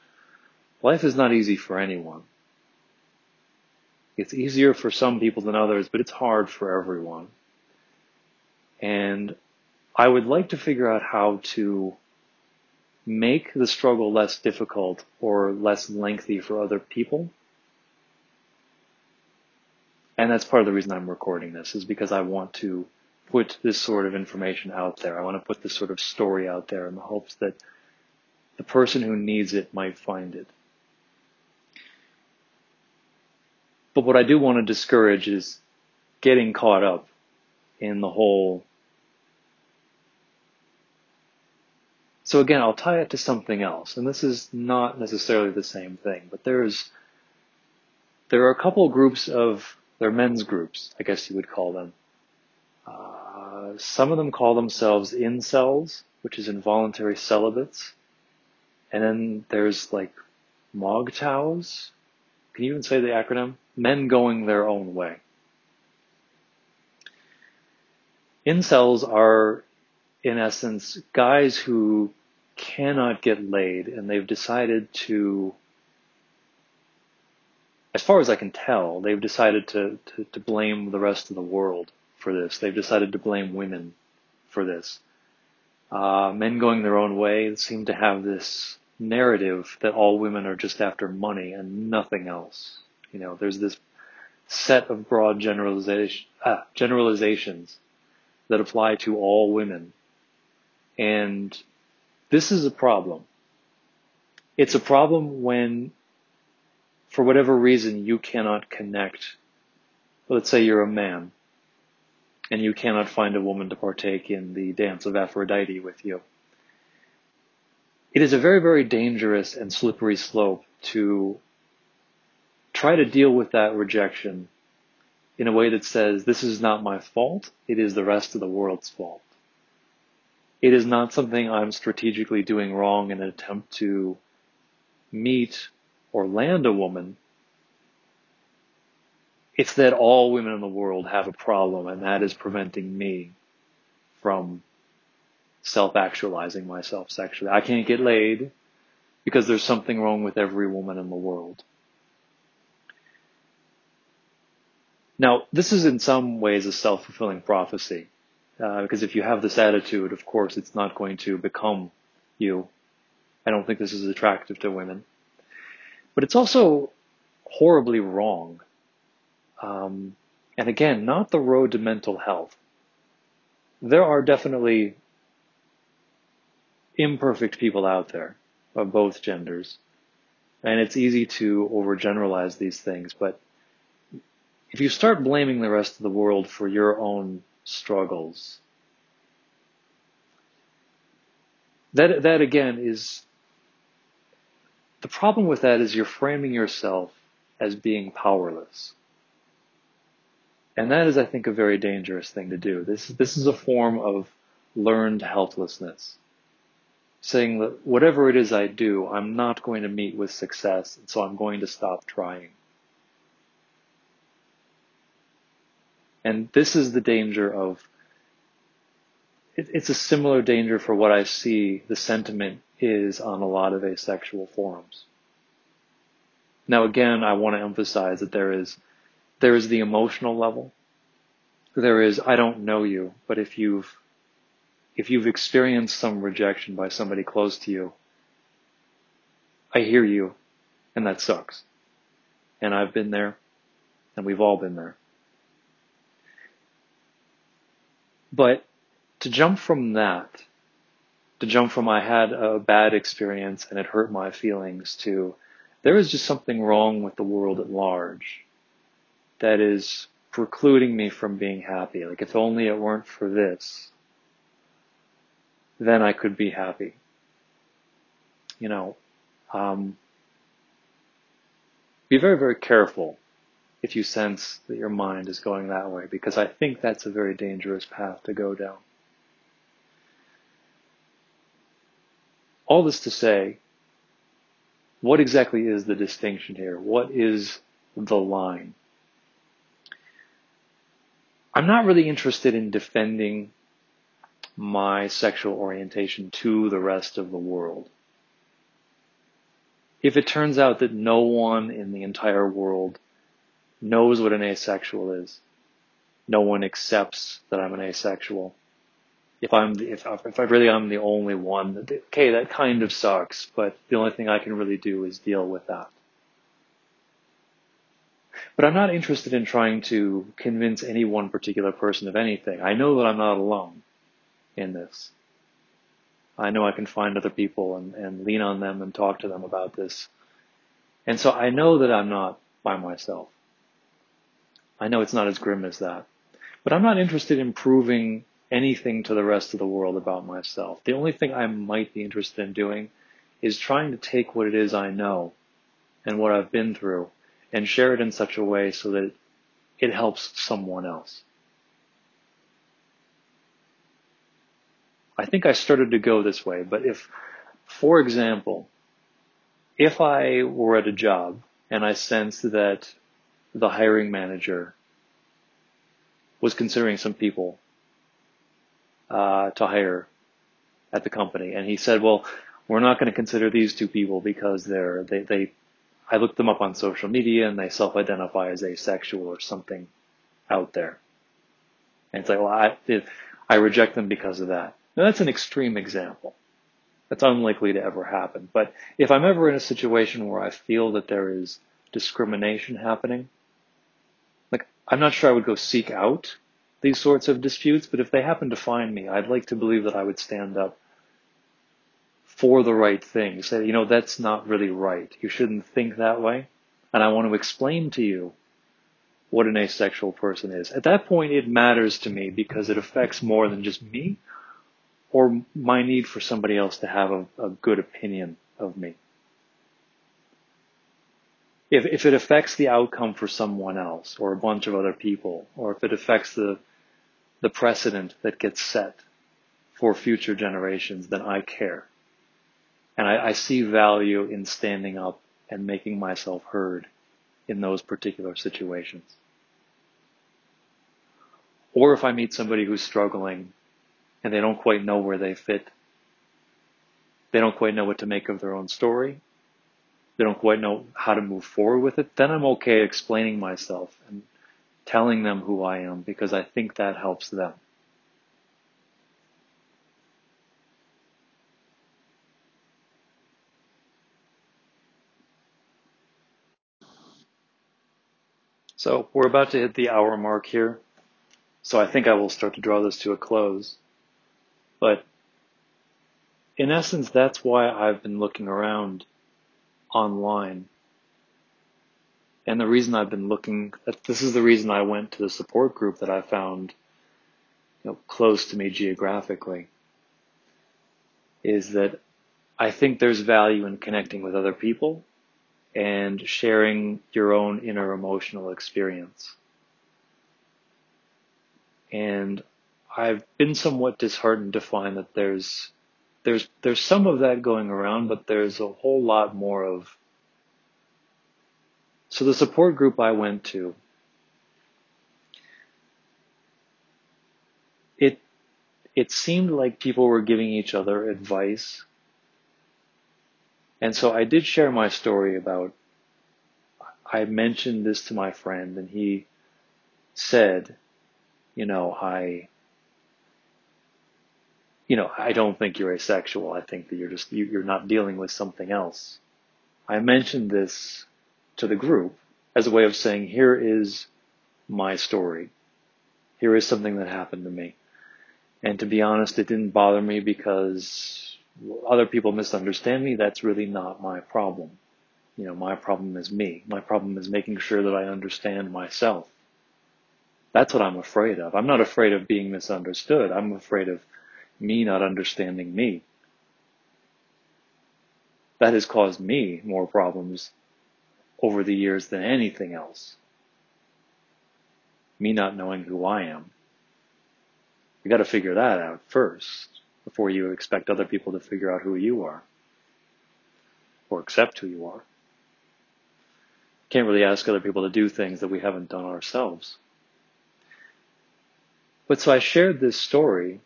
Life is not easy for anyone. It's easier for some people than others, but it's hard for everyone. And I would like to figure out how to make the struggle less difficult or less lengthy for other people. And that's part of the reason I'm recording this is because I want to put this sort of information out there. I want to put this sort of story out there in the hopes that the person who needs it might find it. But what I do want to discourage is getting caught up in the whole So again, I'll tie it to something else, and this is not necessarily the same thing, but there's, there are a couple groups of, they're men's groups, I guess you would call them. Uh, some of them call themselves incels, which is involuntary celibates. And then there's like MGTOWs. Can you even say the acronym? Men going their own way. Incels are, in essence, guys who cannot get laid and they've decided to as far as I can tell, they've decided to, to, to, blame the rest of the world for this. They've decided to blame women for this. Uh, men going their own way seem to have this narrative that all women are just after money and nothing else. You know, there's this set of broad generalization, ah, generalizations that apply to all women. And this is a problem. It's a problem when, for whatever reason, you cannot connect. Let's say you're a man and you cannot find a woman to partake in the dance of Aphrodite with you. It is a very, very dangerous and slippery slope to try to deal with that rejection in a way that says, this is not my fault, it is the rest of the world's fault. It is not something I'm strategically doing wrong in an attempt to meet or land a woman. It's that all women in the world have a problem and that is preventing me from self-actualizing myself sexually. I can't get laid because there's something wrong with every woman in the world. Now, this is in some ways a self-fulfilling prophecy. Uh, because if you have this attitude, of course, it's not going to become you. I don't think this is attractive to women. But it's also horribly wrong. Um, and again, not the road to mental health. There are definitely imperfect people out there of both genders. And it's easy to overgeneralize these things, but if you start blaming the rest of the world for your own struggles. That, that again is, the problem with that is you're framing yourself as being powerless. And that is, I think, a very dangerous thing to do. This, this is a form of learned helplessness. Saying that whatever it is I do, I'm not going to meet with success, and so I'm going to stop trying. And this is the danger of, it, it's a similar danger for what I see the sentiment is on a lot of asexual forums. Now again, I want to emphasize that there is, there is the emotional level. There is, I don't know you, but if you've, if you've experienced some rejection by somebody close to you, I hear you, and that sucks. And I've been there, and we've all been there. But to jump from that, to jump from I had a bad experience and it hurt my feelings to there is just something wrong with the world at large that is precluding me from being happy. Like if only it weren't for this, then I could be happy. You know, um, be very, very careful if you sense that your mind is going that way, because I think that's a very dangerous path to go down. All this to say, what exactly is the distinction here? What is the line? I'm not really interested in defending my sexual orientation to the rest of the world. If it turns out that no one in the entire world knows what an asexual is, no one accepts that I'm an asexual. If I'm the, if if I really am the only one, okay, that kind of sucks. But the only thing I can really do is deal with that. But I'm not interested in trying to convince any one particular person of anything. I know that I'm not alone in this. I know I can find other people and, and lean on them and talk to them about this. And so I know that I'm not by myself. I know it's not as grim as that. But I'm not interested in proving anything to the rest of the world about myself. The only thing I might be interested in doing is trying to take what it is I know and what I've been through and share it in such a way so that it helps someone else. I think I started to go this way, but if, for example, if I were at a job and I sensed that the hiring manager was considering some people uh, to hire at the company, and he said, "Well, we're not going to consider these two people because they're they they I looked them up on social media and they self-identify as asexual or something out there. And it's like, well, I, I reject them because of that. Now that's an extreme example. That's unlikely to ever happen. But if I'm ever in a situation where I feel that there is discrimination happening, like, I'm not sure I would go seek out these sorts of disputes, but if they happen to find me, I'd like to believe that I would stand up for the right thing. Say, you know, that's not really right. You shouldn't think that way. And I want to explain to you what an asexual person is. At that point, it matters to me because it affects more than just me or my need for somebody else to have a, a good opinion of me. If, if it affects the outcome for someone else or a bunch of other people, or if it affects the, the precedent that gets set for future generations, then I care. And I, I see value in standing up and making myself heard in those particular situations. Or if I meet somebody who's struggling and they don't quite know where they fit, they don't quite know what to make of their own story, they don't quite know how to move forward with it, then I'm okay explaining myself and telling them who I am because I think that helps them. So we're about to hit the hour mark here. So I think I will start to draw this to a close. But in essence, that's why I've been looking around online. And the reason I've been looking, this is the reason I went to the support group that I found you know, close to me geographically, is that I think there's value in connecting with other people and sharing your own inner emotional experience. And I've been somewhat disheartened to find that there's there's there's some of that going around, but there's a whole lot more of so the support group I went to it it seemed like people were giving each other advice. And so I did share my story about I mentioned this to my friend and he said, you know, I you know, I don't think you're asexual. I think that you're just, you're not dealing with something else. I mentioned this to the group as a way of saying, here is my story. Here is something that happened to me. And to be honest, it didn't bother me because other people misunderstand me. That's really not my problem. You know, my problem is me. My problem is making sure that I understand myself. That's what I'm afraid of. I'm not afraid of being misunderstood. I'm afraid of me not understanding me. That has caused me more problems over the years than anything else. Me not knowing who I am. You gotta figure that out first before you expect other people to figure out who you are or accept who you are. Can't really ask other people to do things that we haven't done ourselves. But so I shared this story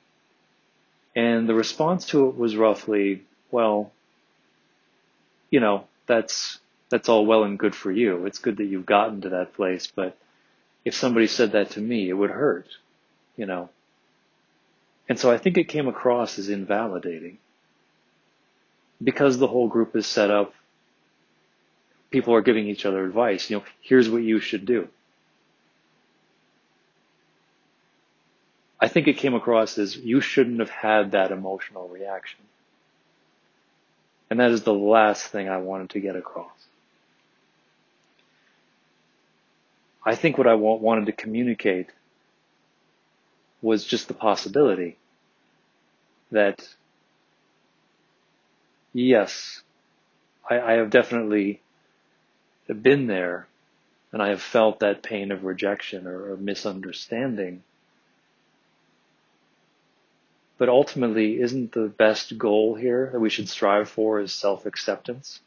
and the response to it was roughly, well, you know, that's, that's all well and good for you. It's good that you've gotten to that place, but if somebody said that to me, it would hurt, you know. And so I think it came across as invalidating. Because the whole group is set up, people are giving each other advice, you know, here's what you should do. I think it came across as you shouldn't have had that emotional reaction. And that is the last thing I wanted to get across. I think what I wanted to communicate was just the possibility that yes, I, I have definitely been there and I have felt that pain of rejection or, or misunderstanding but ultimately, isn't the best goal here that we should strive for is self-acceptance?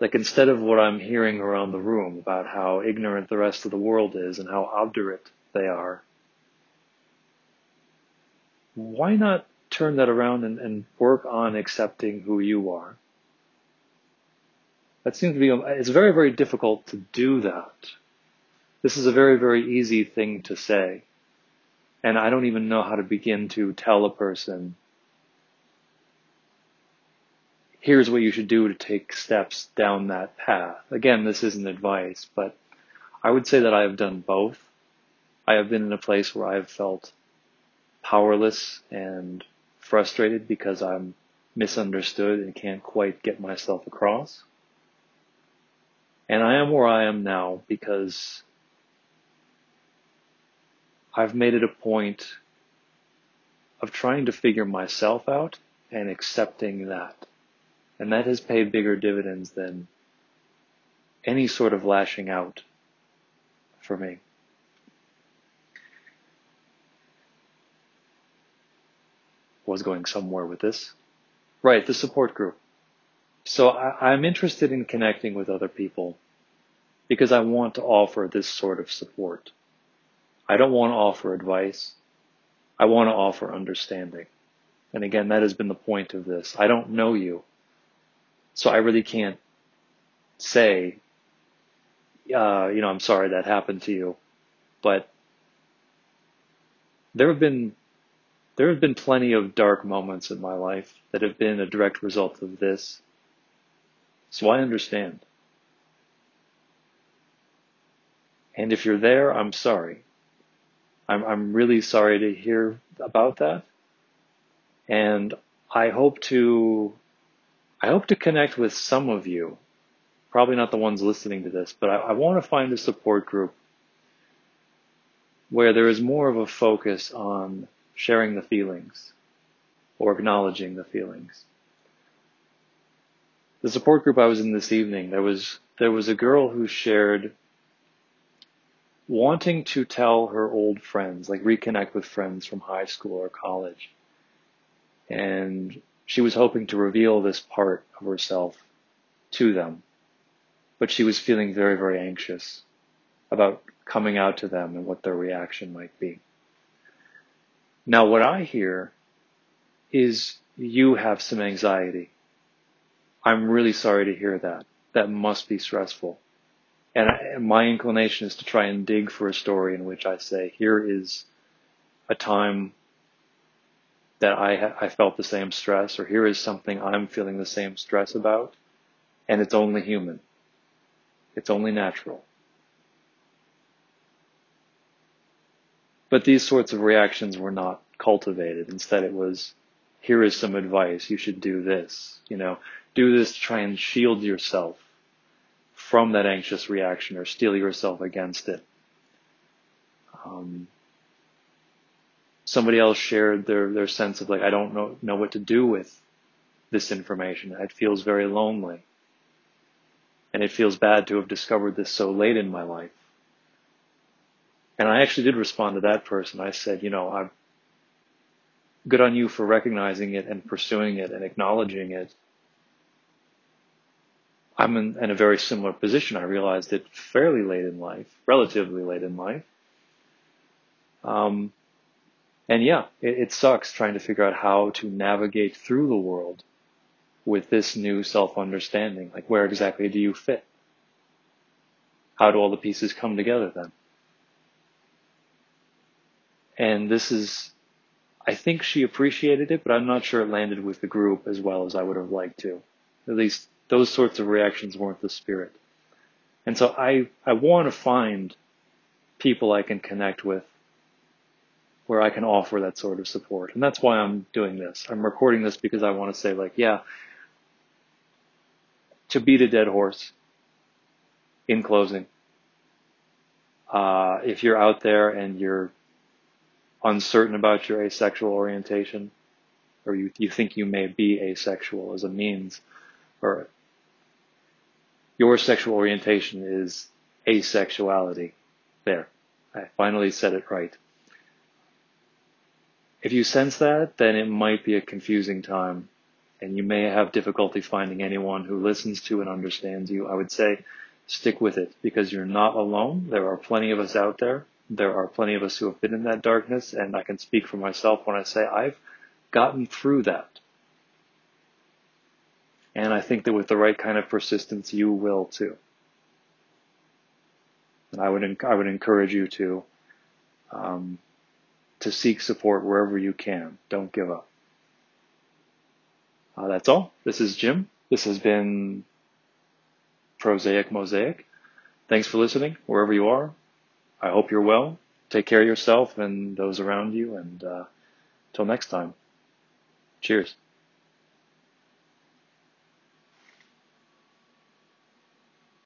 Like instead of what I'm hearing around the room about how ignorant the rest of the world is and how obdurate they are, why not turn that around and, and work on accepting who you are? That seems to be, it's very, very difficult to do that. This is a very, very easy thing to say. And I don't even know how to begin to tell a person, here's what you should do to take steps down that path. Again, this isn't advice, but I would say that I have done both. I have been in a place where I have felt powerless and frustrated because I'm misunderstood and can't quite get myself across. And I am where I am now because I've made it a point of trying to figure myself out and accepting that. And that has paid bigger dividends than any sort of lashing out for me. Was going somewhere with this. Right, the support group. So I, I'm interested in connecting with other people because I want to offer this sort of support. I don't want to offer advice. I want to offer understanding. And again, that has been the point of this. I don't know you. So I really can't say, uh, you know, I'm sorry that happened to you. But there have been, there have been plenty of dark moments in my life that have been a direct result of this. So I understand. And if you're there, I'm sorry. I'm, I'm really sorry to hear about that. And I hope to, I hope to connect with some of you, probably not the ones listening to this, but I, I want to find a support group where there is more of a focus on sharing the feelings or acknowledging the feelings. The support group I was in this evening, there was, there was a girl who shared wanting to tell her old friends, like reconnect with friends from high school or college. And she was hoping to reveal this part of herself to them. But she was feeling very, very anxious about coming out to them and what their reaction might be. Now, what I hear is you have some anxiety. I'm really sorry to hear that. That must be stressful. And I, my inclination is to try and dig for a story in which I say, here is a time that I, I felt the same stress, or here is something I'm feeling the same stress about, and it's only human. It's only natural. But these sorts of reactions were not cultivated. Instead, it was, here is some advice. You should do this. You know, do this to try and shield yourself from that anxious reaction or steel yourself against it. Um, somebody else shared their, their sense of like, I don't know, know what to do with this information. It feels very lonely. And it feels bad to have discovered this so late in my life. And I actually did respond to that person. I said, you know, I'm good on you for recognizing it and pursuing it and acknowledging it. I'm in, in, a very similar position. I realized it fairly late in life, relatively late in life. Um, and yeah, it, it sucks trying to figure out how to navigate through the world with this new self-understanding. Like, where exactly do you fit? How do all the pieces come together then? And this is, I think she appreciated it, but I'm not sure it landed with the group as well as I would have liked to. At least those sorts of reactions weren't the spirit. And so I, I want to find people I can connect with where I can offer that sort of support. And that's why I'm doing this. I'm recording this because I want to say like, yeah, to beat a dead horse in closing, uh, if you're out there and you're uncertain about your asexual orientation, or you, you think you may be asexual as a means, or your sexual orientation is asexuality. There. I finally said it right. If you sense that, then it might be a confusing time and you may have difficulty finding anyone who listens to and understands you. I would say stick with it because you're not alone. There are plenty of us out there there are plenty of us who have been in that darkness, and I can speak for myself when I say I've gotten through that. And I think that with the right kind of persistence, you will too. And I would, I would encourage you to, um, to seek support wherever you can. Don't give up. Uh, that's all. This is Jim. This has been Prosaic Mosaic. Thanks for listening, wherever you are. I hope you're well. Take care of yourself and those around you. And uh, until next time, cheers.